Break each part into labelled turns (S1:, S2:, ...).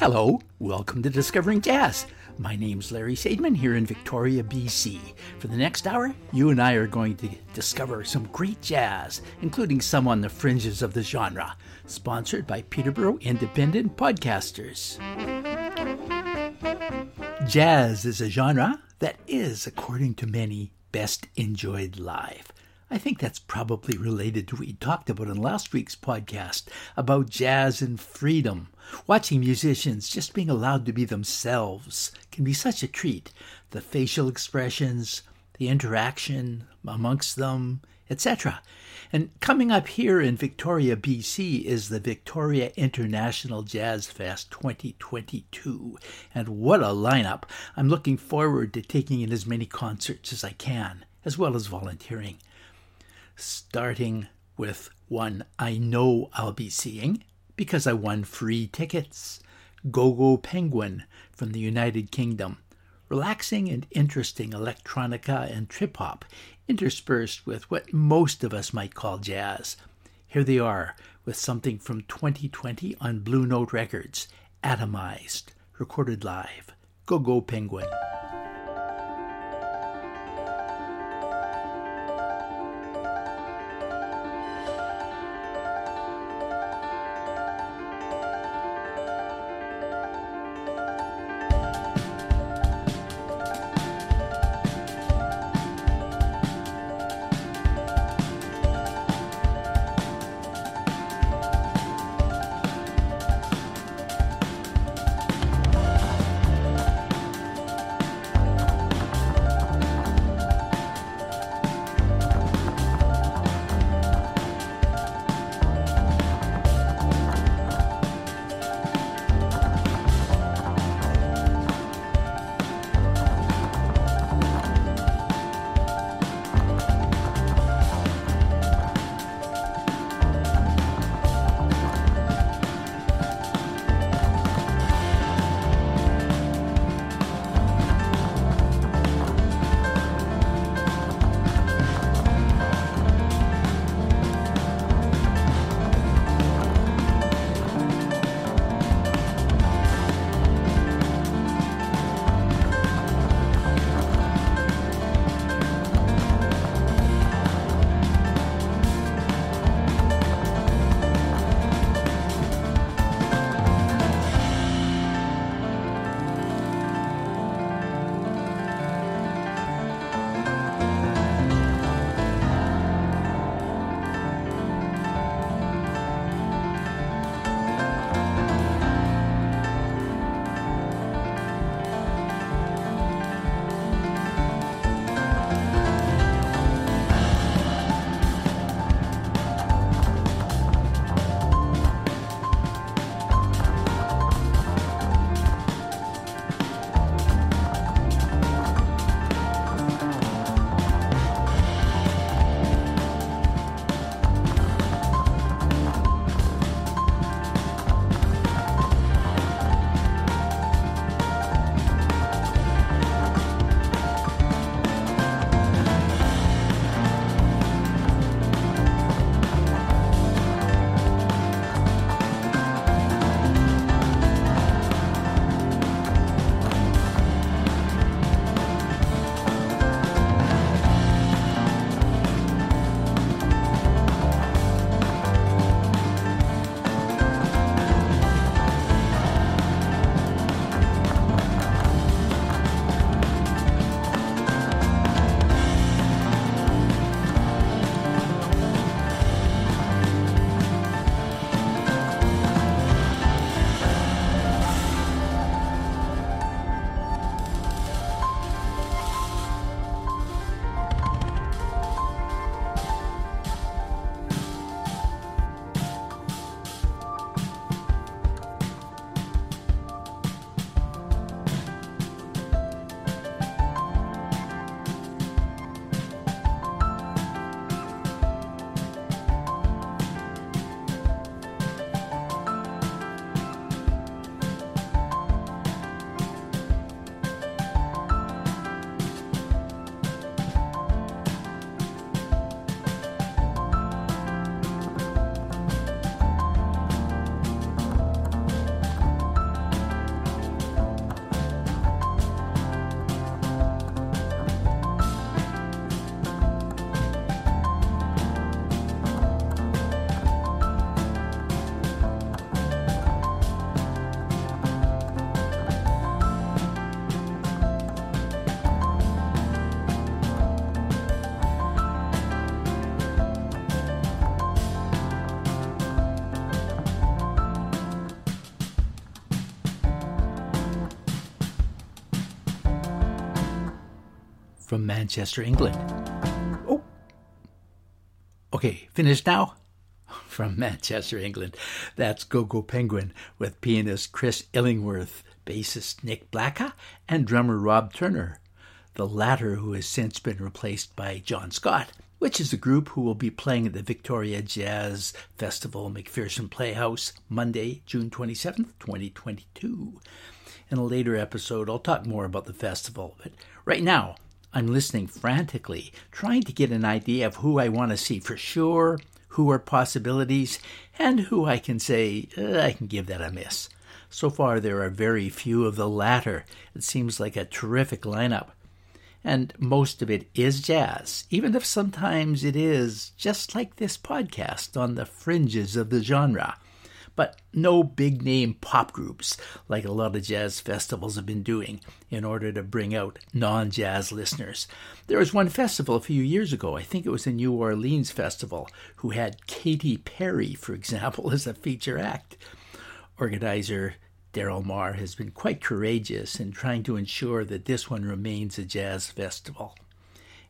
S1: Hello, welcome to Discovering Jazz. My name's Larry Sadman here in Victoria, BC. For the next hour, you and I are going to discover some great jazz, including some on the fringes of the genre. Sponsored by Peterborough Independent Podcasters. Jazz is a genre that is, according to many, best enjoyed live. I think that's probably related to what we talked about in last week's podcast about jazz and freedom. Watching musicians just being allowed to be themselves can be such a treat. The facial expressions, the interaction amongst them, etc. And coming up here in Victoria, BC is the Victoria International Jazz Fest 2022. And what a lineup! I'm looking forward to taking in as many concerts as I can, as well as volunteering starting with one I know I'll be seeing because I won free tickets GoGo Penguin from the United Kingdom. Relaxing and interesting electronica and trip hop, interspersed with what most of us might call jazz. Here they are with something from 2020 on Blue Note Records, Atomized, recorded live. GoGo Penguin. From Manchester, England. Oh, okay, finished now? From Manchester, England. That's GoGo Penguin with pianist Chris Illingworth, bassist Nick Blacka, and drummer Rob Turner, the latter who has since been replaced by Jon Scott which is the group who will be playing at the Victoria Jazz Festival McPherson Playhouse Monday, June 27th, 2022. In a later episode, I'll talk more about the festival, but right now, I'm listening frantically, trying to get an idea of who I want to see for sure, who are possibilities, and who I can say, uh, I can give that a miss. So far, there are very few of the latter. It seems like a terrific lineup and most of it is jazz, even if sometimes it is, just like this podcast, on the fringes of the genre. But no big name pop groups like a lot of jazz festivals have been doing in order to bring out non jazz listeners. There was one festival a few years ago, I think it was the New Orleans Festival, who had Katy Perry, for example, as a feature act. Organizer Daryl Marr has been quite courageous in trying to ensure that this one remains a jazz festival.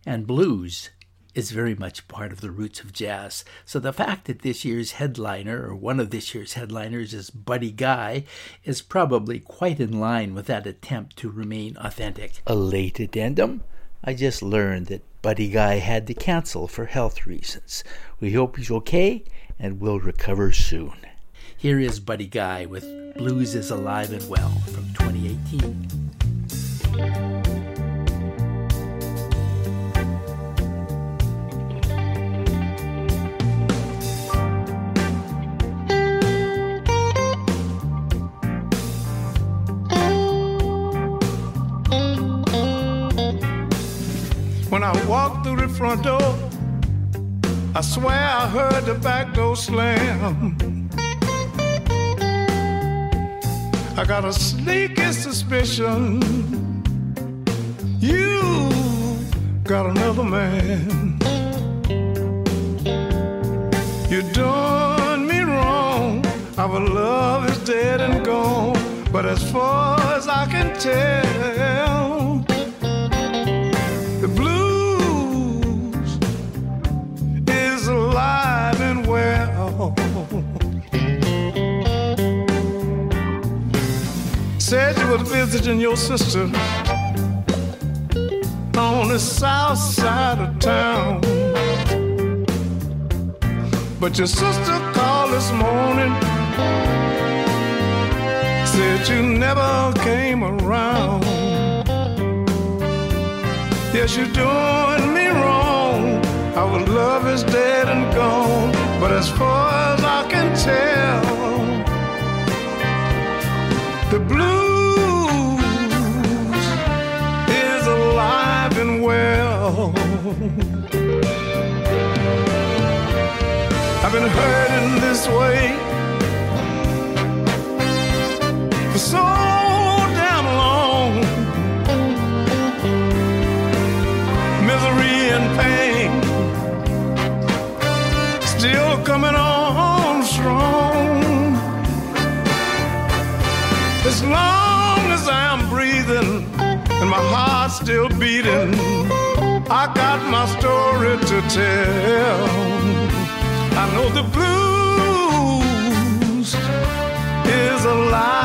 S1: And blues is very much part of the roots of jazz. So the fact that this year's headliner, or one of this year's headliners, is Buddy Guy, is probably quite in line with that attempt to remain authentic. A late addendum I just learned that Buddy Guy had to cancel for health reasons. We hope he's okay and will recover soon. Here is Buddy Guy with Blues is Alive and Well from 2018.
S2: When I walked through the front door, I swear I heard the back door slam. I got a sneaky suspicion you got another man. You done me wrong. Our love is dead and gone. But as far as I can tell, was visiting your sister on the south side of town. But your sister called this morning, said you never came around. Yes, you're doing me wrong. Our love is dead and gone. But as far as I can tell, the blue I've been hurting this way for so damn long. Misery and pain still coming on strong. As long as I'm breathing and my heart's still beating. I got my story to tell. I know the blues is alive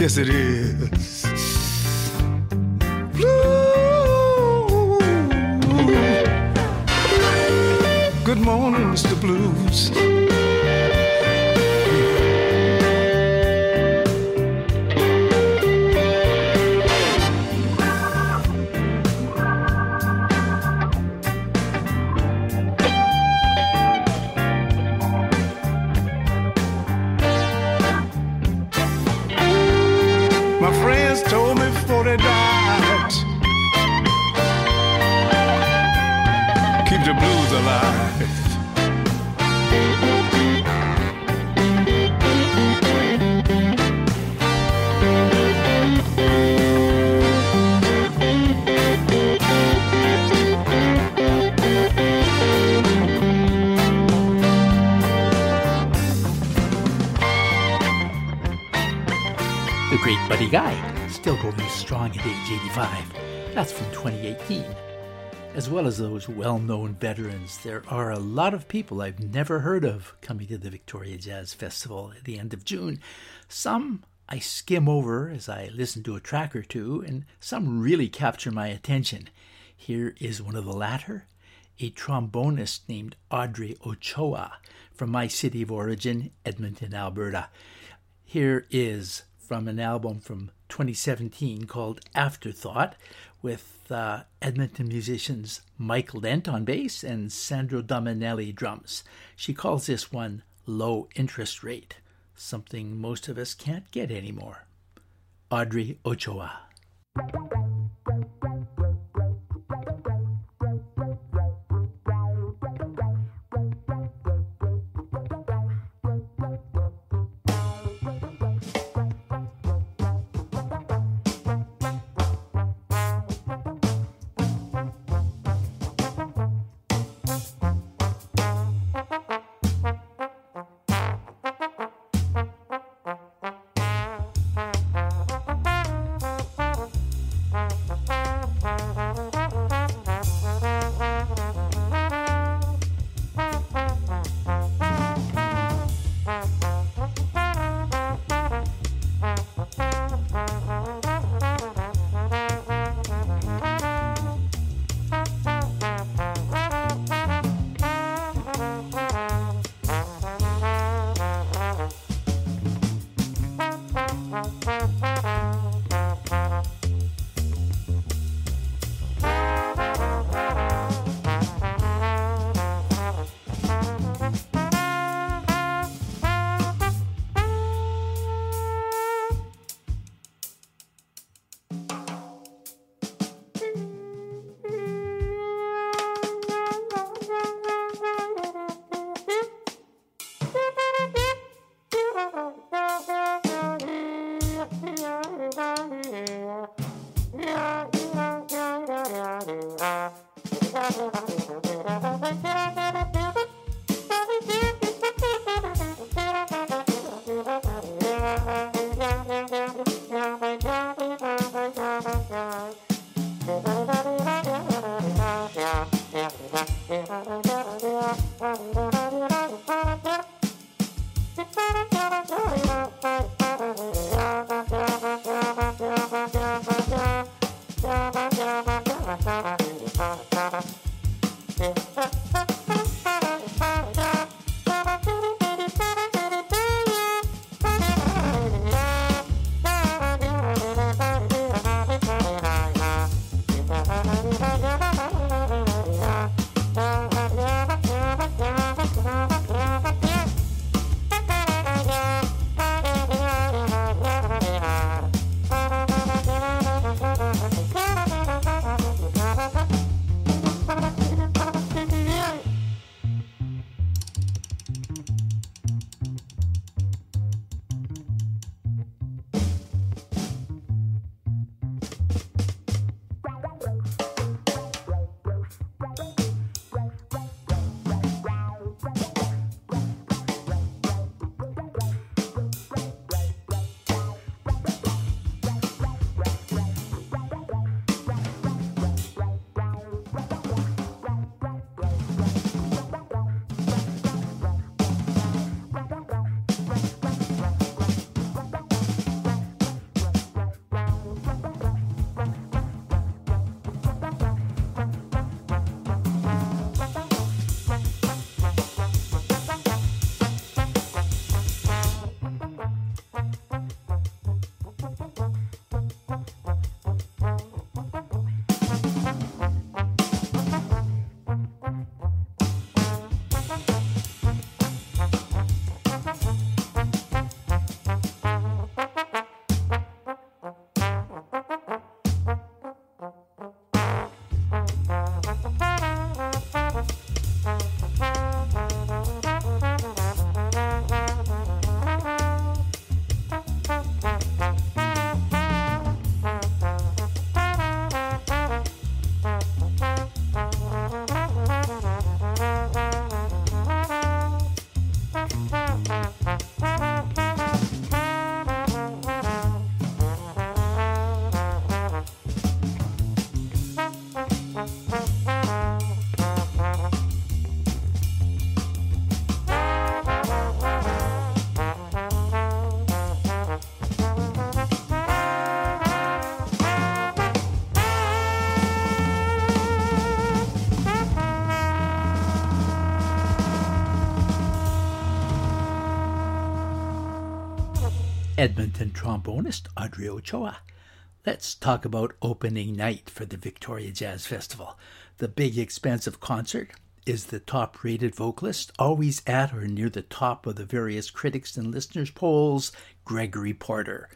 S2: Yes, it is. Blues. Good morning, Mr. Blues.
S1: Strong at age 85. That's from 2018. As well as those well known veterans, there are a lot of people I've never heard of coming to the Victoria Jazz Festival at the end of June. Some I skim over as I listen to a track or two, and some really capture my attention. Here is one of the latter a trombonist named Audrey Ochoa from my city of origin, Edmonton, Alberta. Here is from an album from 2017 called Afterthought with uh, Edmonton musicians Michael Lent on bass and Sandro Dominelli drums. She calls this one Low Interest Rate, something most of us can't get anymore. Audrey Ochoa. Edmonton trombonist Audrey Ochoa. Let's talk about opening night for the Victoria Jazz Festival. The big expensive concert is the top rated vocalist, always at or near the top of the various critics and listeners' polls, Gregory Porter.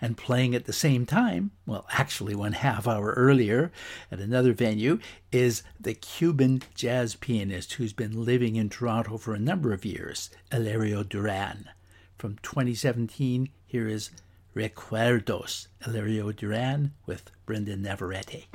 S1: And playing at the same time, well, actually one half hour earlier at another venue, is the Cuban jazz pianist who's been living in Toronto for a number of years, Hilario Duran. From 2017, here is Recuerdos, Hilario Duran with Brenda Navarrete.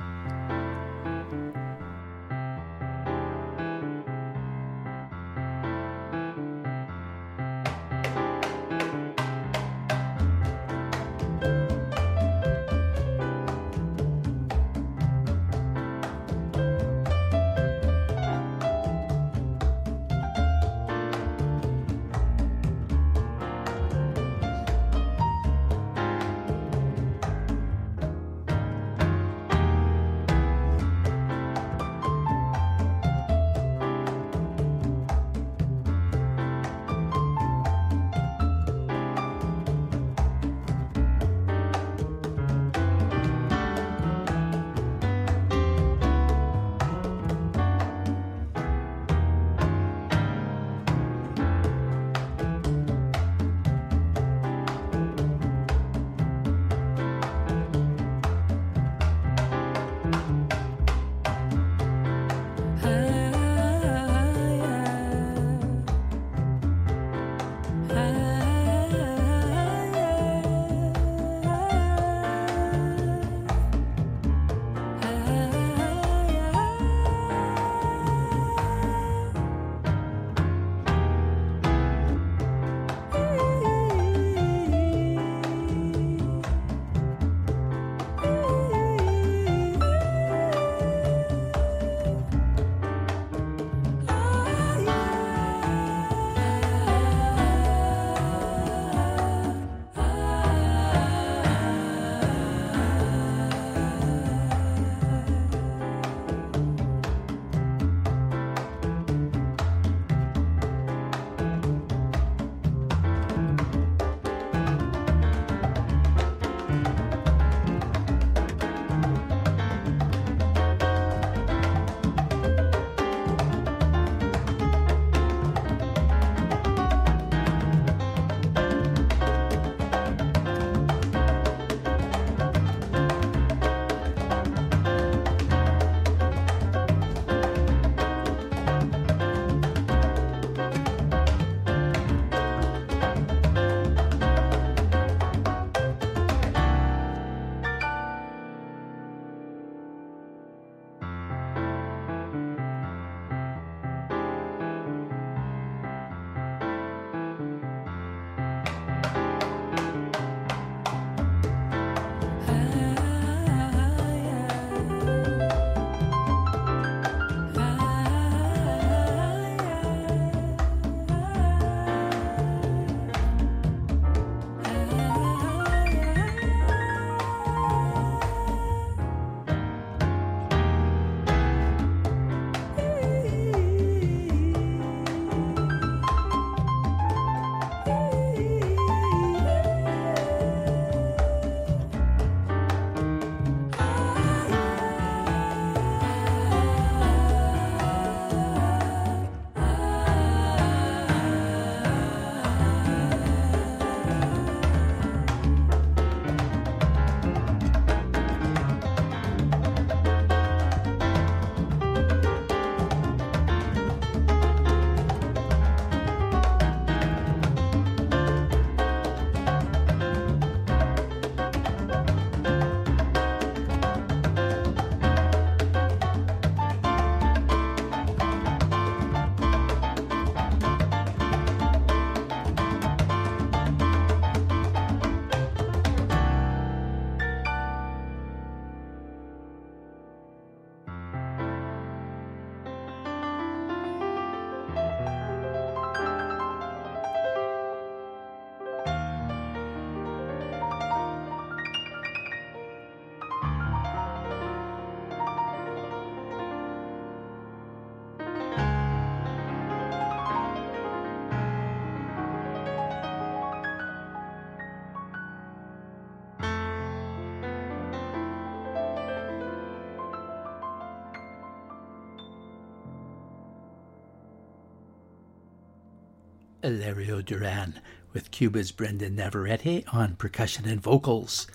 S1: Hilario Duran, with Cuba's Brenda Navarrete on percussion and vocals.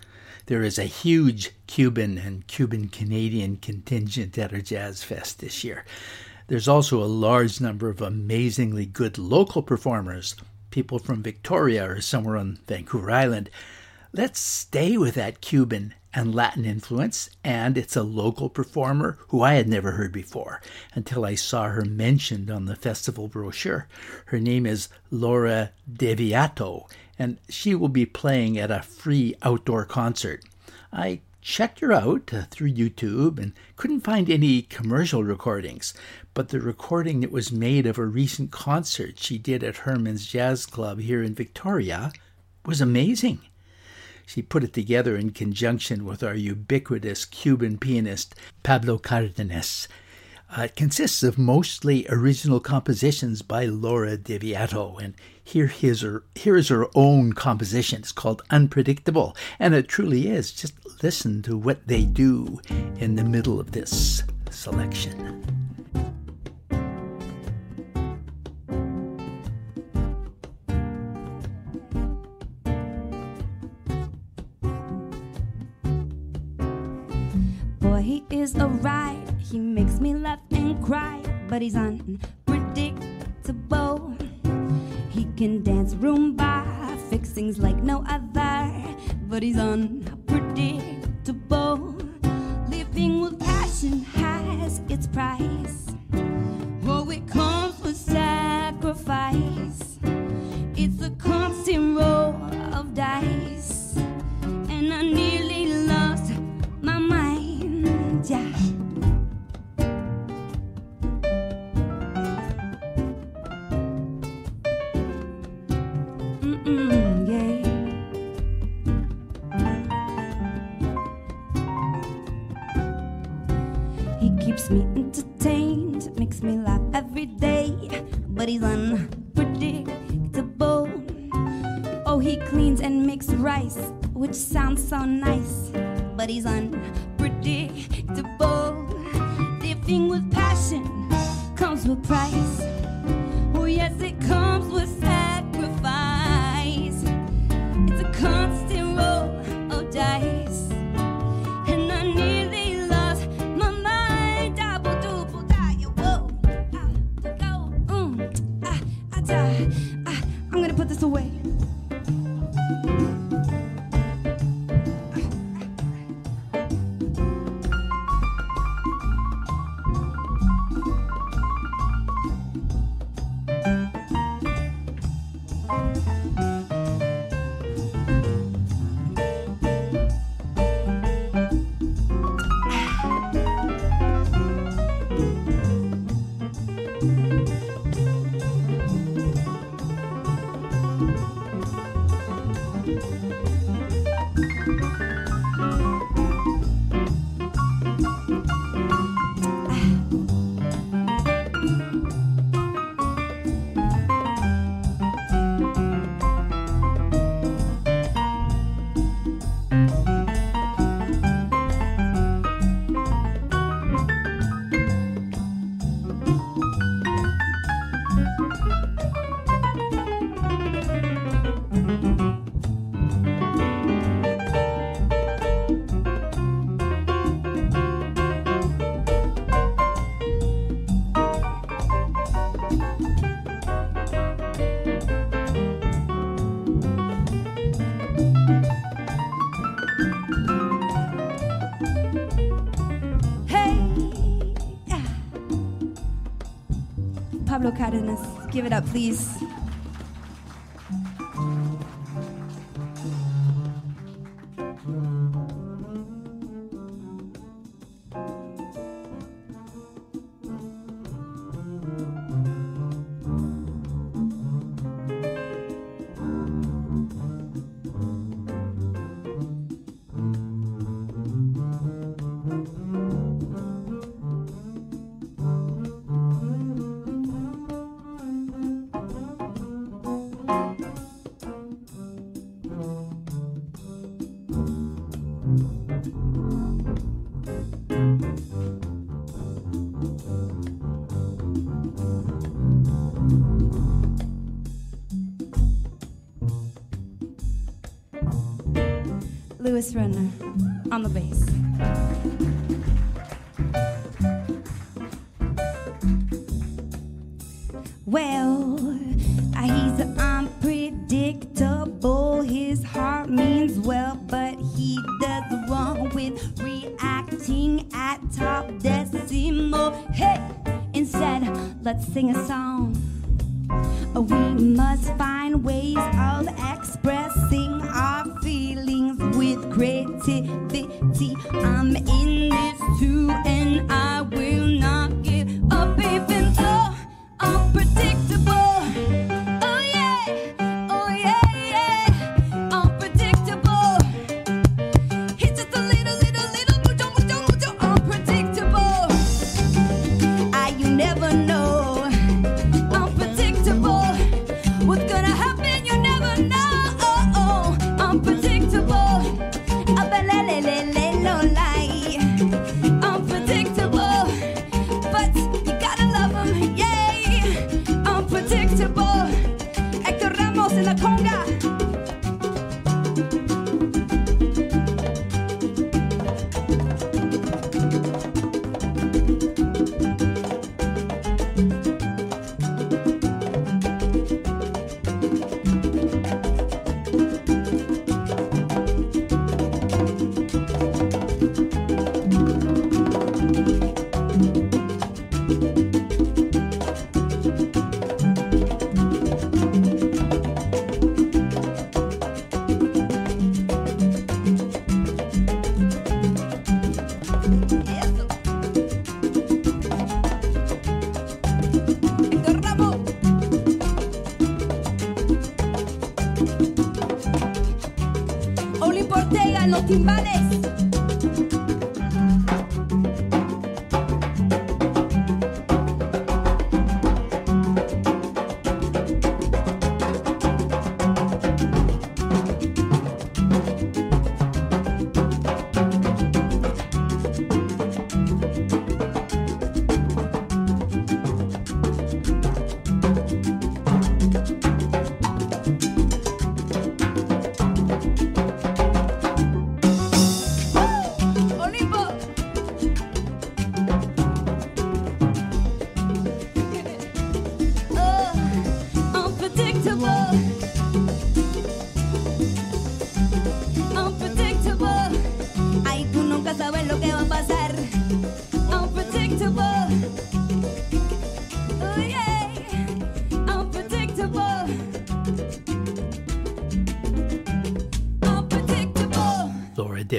S1: There is a huge Cuban and Cuban Canadian contingent at our Jazz Fest this year. There's also a large number of amazingly good local performers, people from Victoria or somewhere on Vancouver Island. Let's stay with that Cuban and Latin influence, and it's a local performer who I had never heard before until I saw her mentioned on the festival brochure. Her name is Laura Deviato, and she will be playing at a free outdoor concert. I checked her out uh, through YouTube and couldn't find any commercial recordings, but the recording that was made of a recent concert she did at Herman's Jazz Club here in Victoria was amazing. She put it together in conjunction with our ubiquitous Cuban pianist Pablo Cardenas. Uh, it consists of mostly original compositions by Laura Deviato, and here, his, here is her own composition. It's called Unpredictable, and it truly is. Just listen to what they do in the middle of this selection.
S3: Is a ride. He makes me laugh and cry, but he's unpredictable. He can dance rumba, fix things like no other, but he's unpredictable. Living with passion has its price. Give it up, please. At top decimal. Hey, instead, let's sing a song. We must find ways of expressing our feelings with creativity. I'm in this too, and I will not give up even though unpredictable.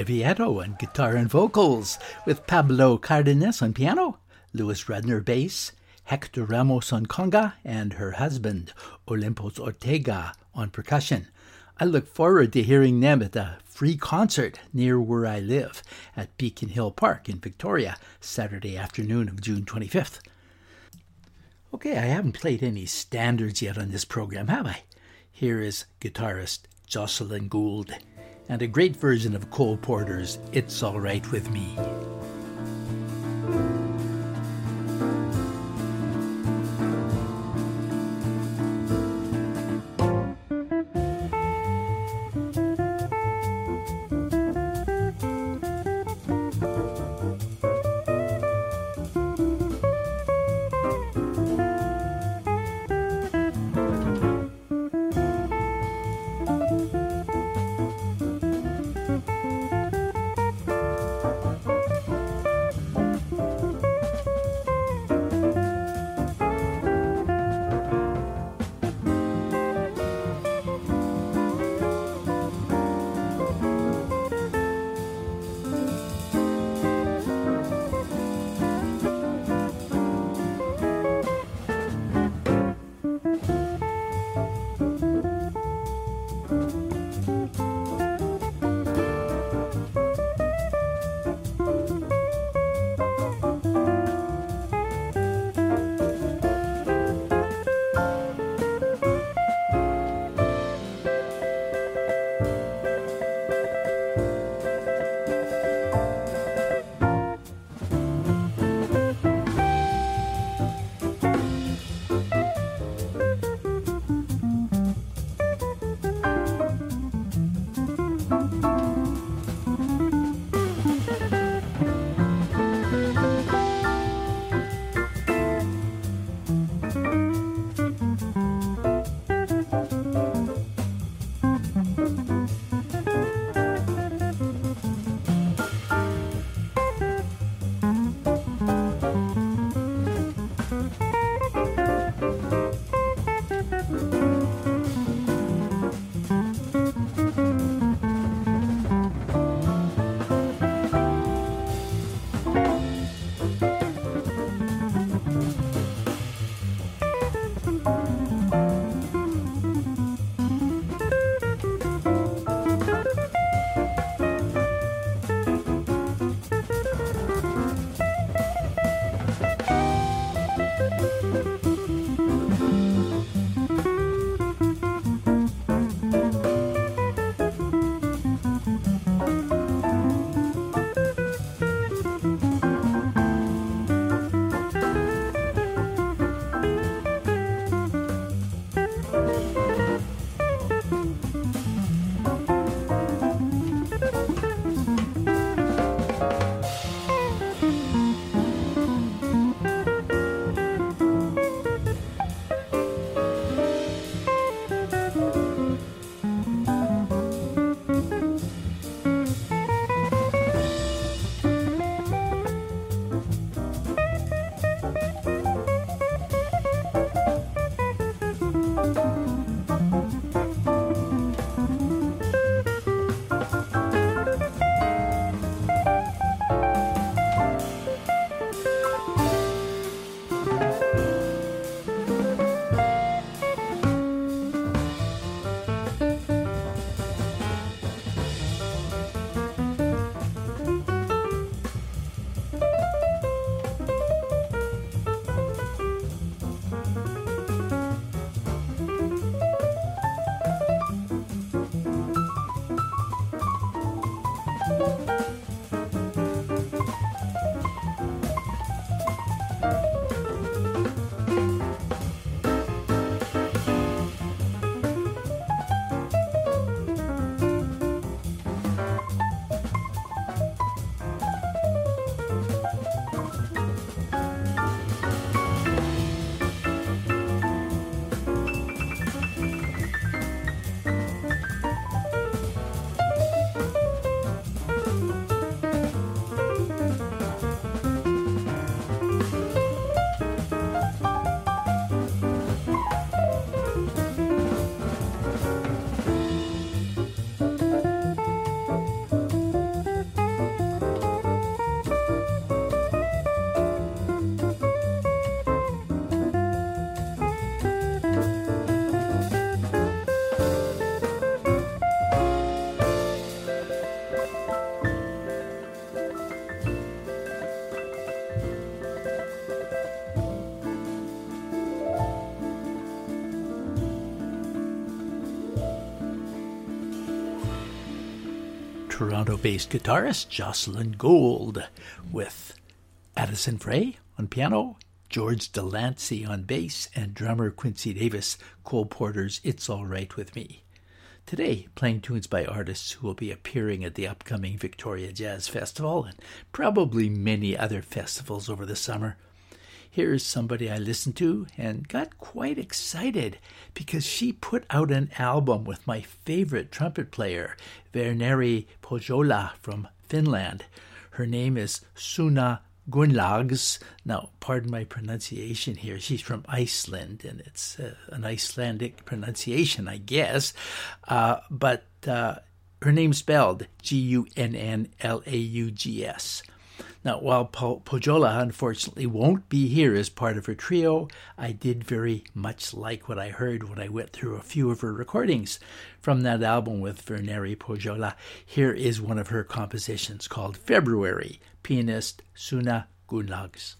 S1: Deviato on guitar and vocals, with Pablo Cardenas on piano, Louis Redner bass, Hector Ramos on conga, and her husband, Olympos Ortega, on percussion. I look forward to hearing them at a free concert near where I live at Beacon Hill Park in Victoria, Saturday afternoon of June 25th. Okay, I haven't played any standards yet on this program, have I? Here is guitarist Jocelyn Gould and a great version of Cole Porter's It's All Right With Me. Toronto based guitarist Jocelyn Gould, with Addison Frei on piano, George Delancey on bass, and drummer Quincy Davis, Cole Porter's It's All Right With Me. Today, playing tunes by artists who will be appearing at the upcoming Victoria Jazz Festival and probably many other festivals over the summer. Here's somebody I listened to and got quite excited because she put out an album with my favorite trumpet player, Verneri Pohjola from Finland. Her name is Suna Gunnlaugs. Now, pardon my pronunciation here. She's from Iceland, and it's uh, an Icelandic pronunciation, I guess. Uh, but uh, her name's spelled G U N N L A U G S. Now, while po- Pohjola unfortunately won't be here as part of her trio, I did very much like what I heard when I went through a few of her recordings from that album with Verneri Pohjola. Here is one of her compositions called February, pianist Suna Gunnlaugs.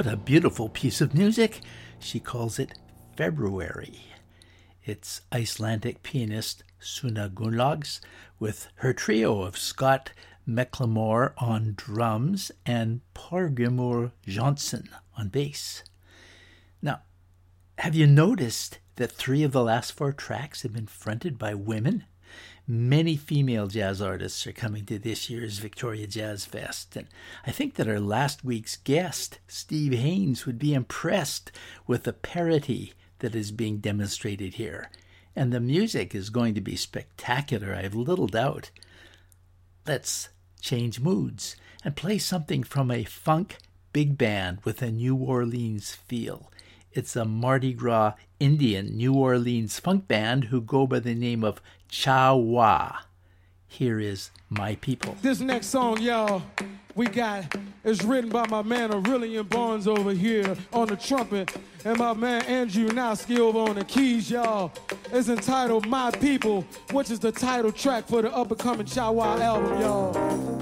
S1: What a beautiful piece of music. She calls it February. It's Icelandic pianist Suna Gunnlaugs with her trio of Scott McLemore on drums and Thorgrimur Jonsson on bass. Now, have you noticed that three of the last four tracks have been fronted by women? Many female jazz artists are coming to this year's Victoria Jazz Fest, and I think that our last week's guest, Steve Haynes, would be impressed with the parity that is being demonstrated here. And the music is going to be spectacular, I have little doubt. Let's change moods and play something from a funk big band with a New Orleans feel. It's a Mardi Gras Indian New Orleans funk band who go by the name of Cha Wa. Here is My People.
S4: This next song, y'all, we got is written by my man Aurelien Barnes over here on the trumpet, and my man Andrew Nowski over on the keys, y'all. It's entitled My People, which is the title track for the up and coming Cha Wa album, y'all.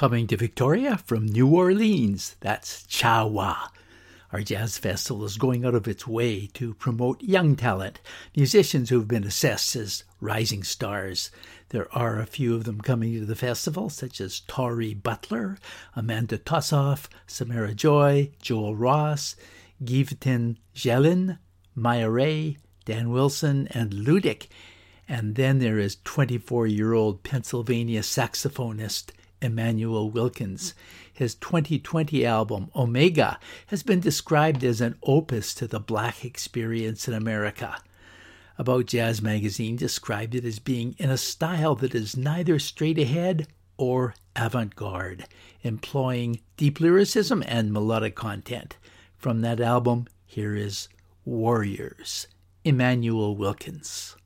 S1: Coming to Victoria from New Orleans, that's Cha Wa. Our jazz festival is going out of its way to promote young talent, musicians who have been assessed as rising stars. There are a few of them coming to the festival, such as Tori Butler, Amanda Tosoff, Samara Joy, Joel Ross, Givetin Jelin, Maya Ray, Dan Wilson, and Ludic. And then there is 24 year old Pennsylvania saxophonist Immanuel Wilkins. His 2020 album, Omega, has been described as an opus to the black experience in America. About Jazz Magazine described it as being in a style that is neither straight ahead or avant garde, employing deep lyricism and melodic content. From that album, here is Warriors, Immanuel Wilkins.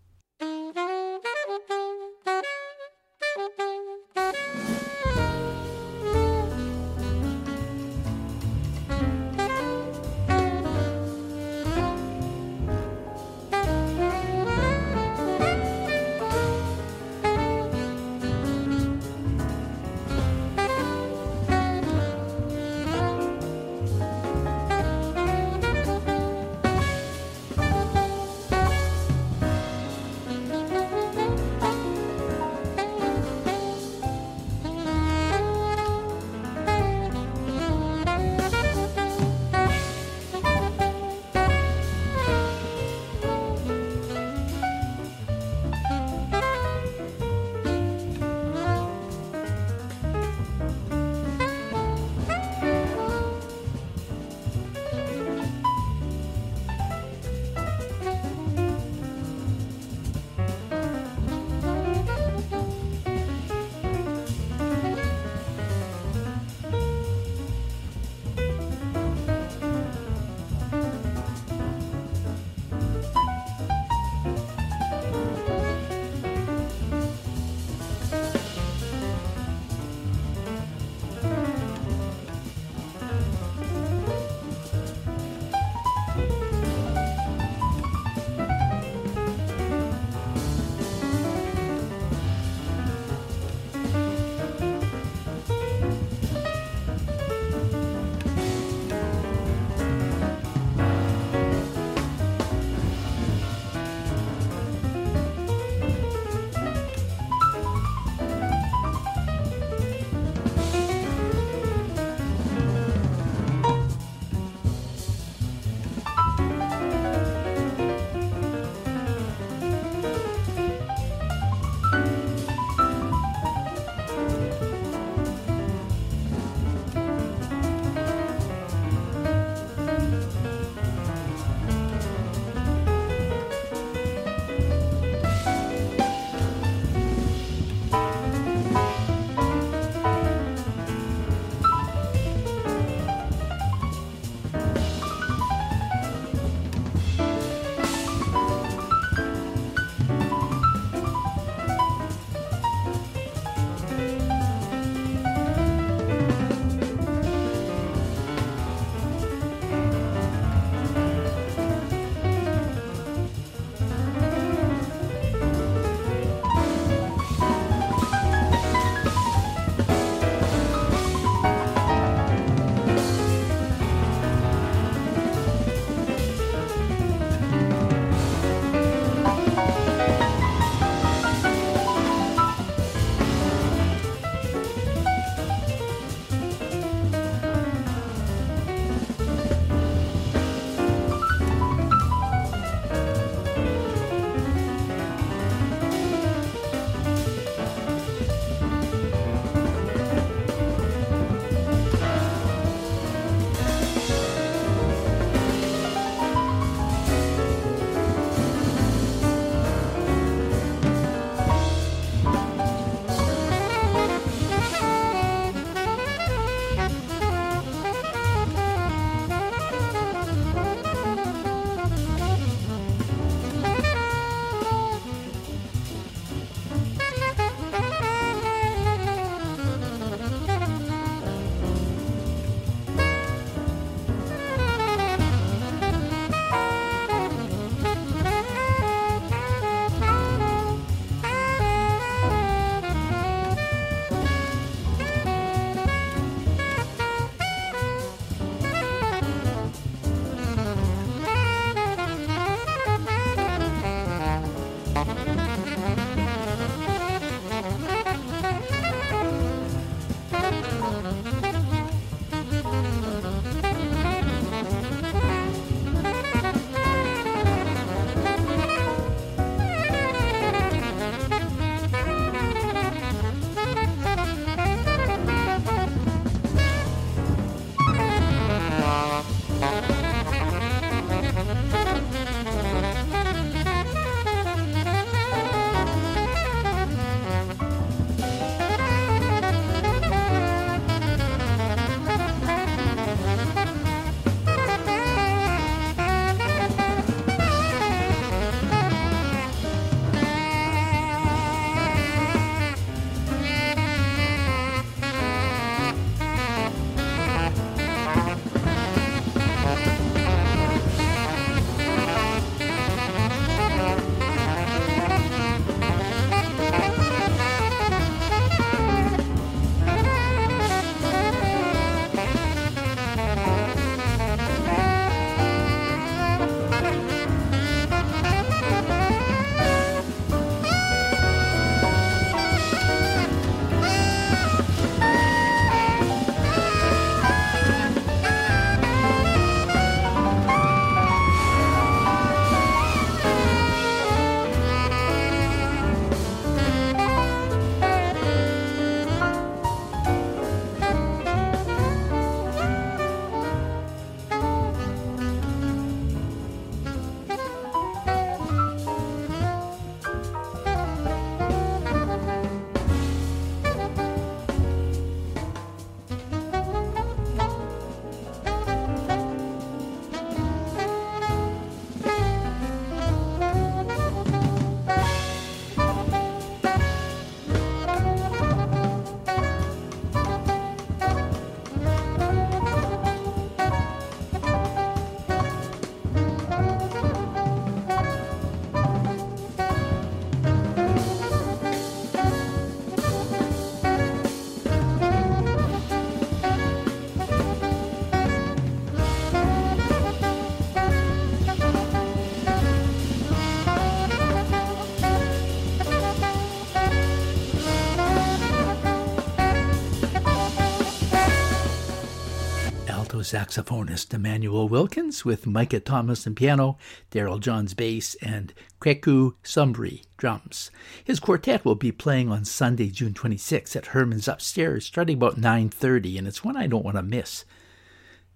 S1: Saxophonist Immanuel Wilkins with Micah Thomas on piano, Daryl Johns bass, and Kweku Sumbry drums. His quartet will be playing on Sunday, June 26 at Hermann's Upstairs, starting about 9.30, and it's one I don't want to miss.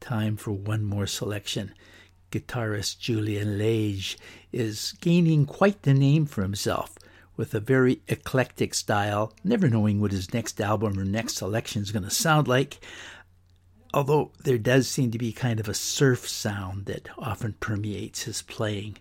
S1: Time for one more selection. Guitarist Julian Lage is gaining quite the name for himself with a very eclectic style, never knowing what his next album or next selection is going to sound like although there does seem to be kind of a surf sound that often permeates his playing.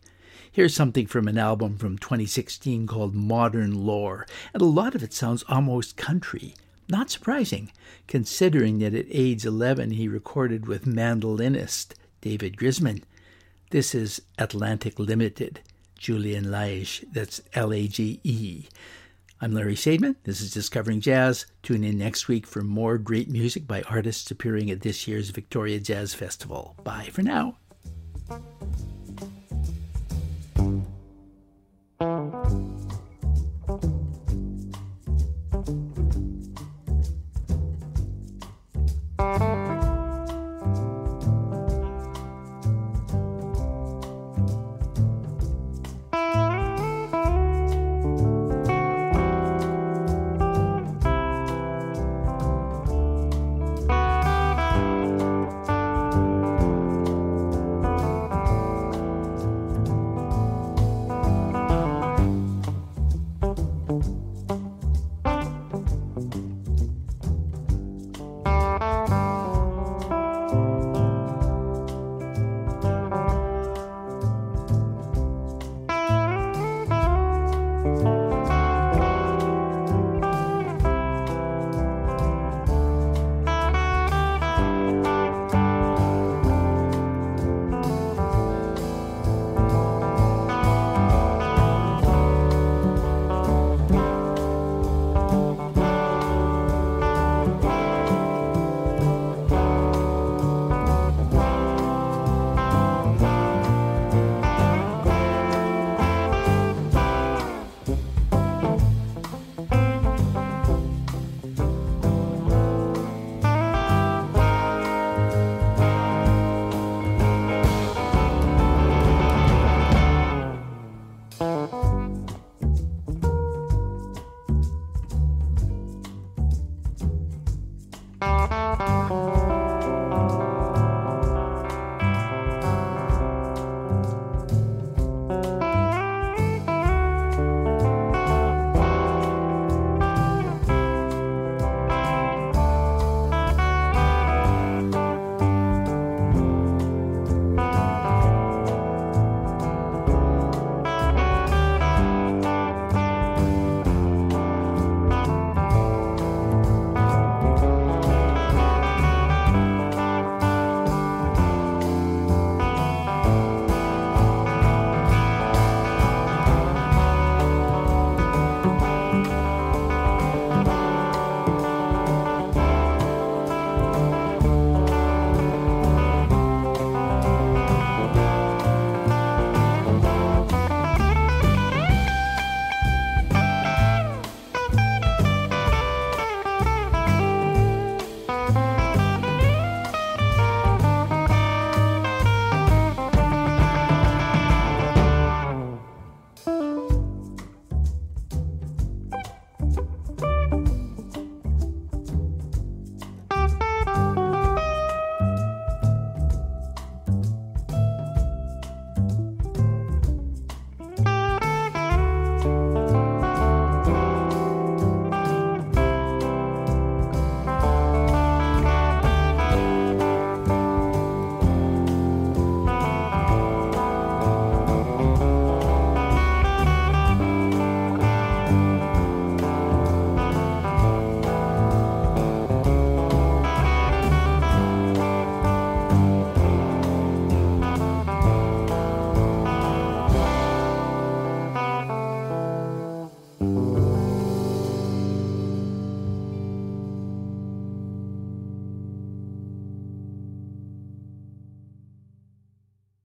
S1: Here's something from an album from 2016 called Modern Lore, and a lot of it sounds almost country. Not surprising, considering that at age 11 he recorded with mandolinist David Grisman. This is Atlantic Limited, Julian Lage, that's L A G E. I'm Larry Sadman. This is Discovering Jazz. Tune in next week for more great music by artists appearing at this year's Victoria Jazz Festival. Bye for now.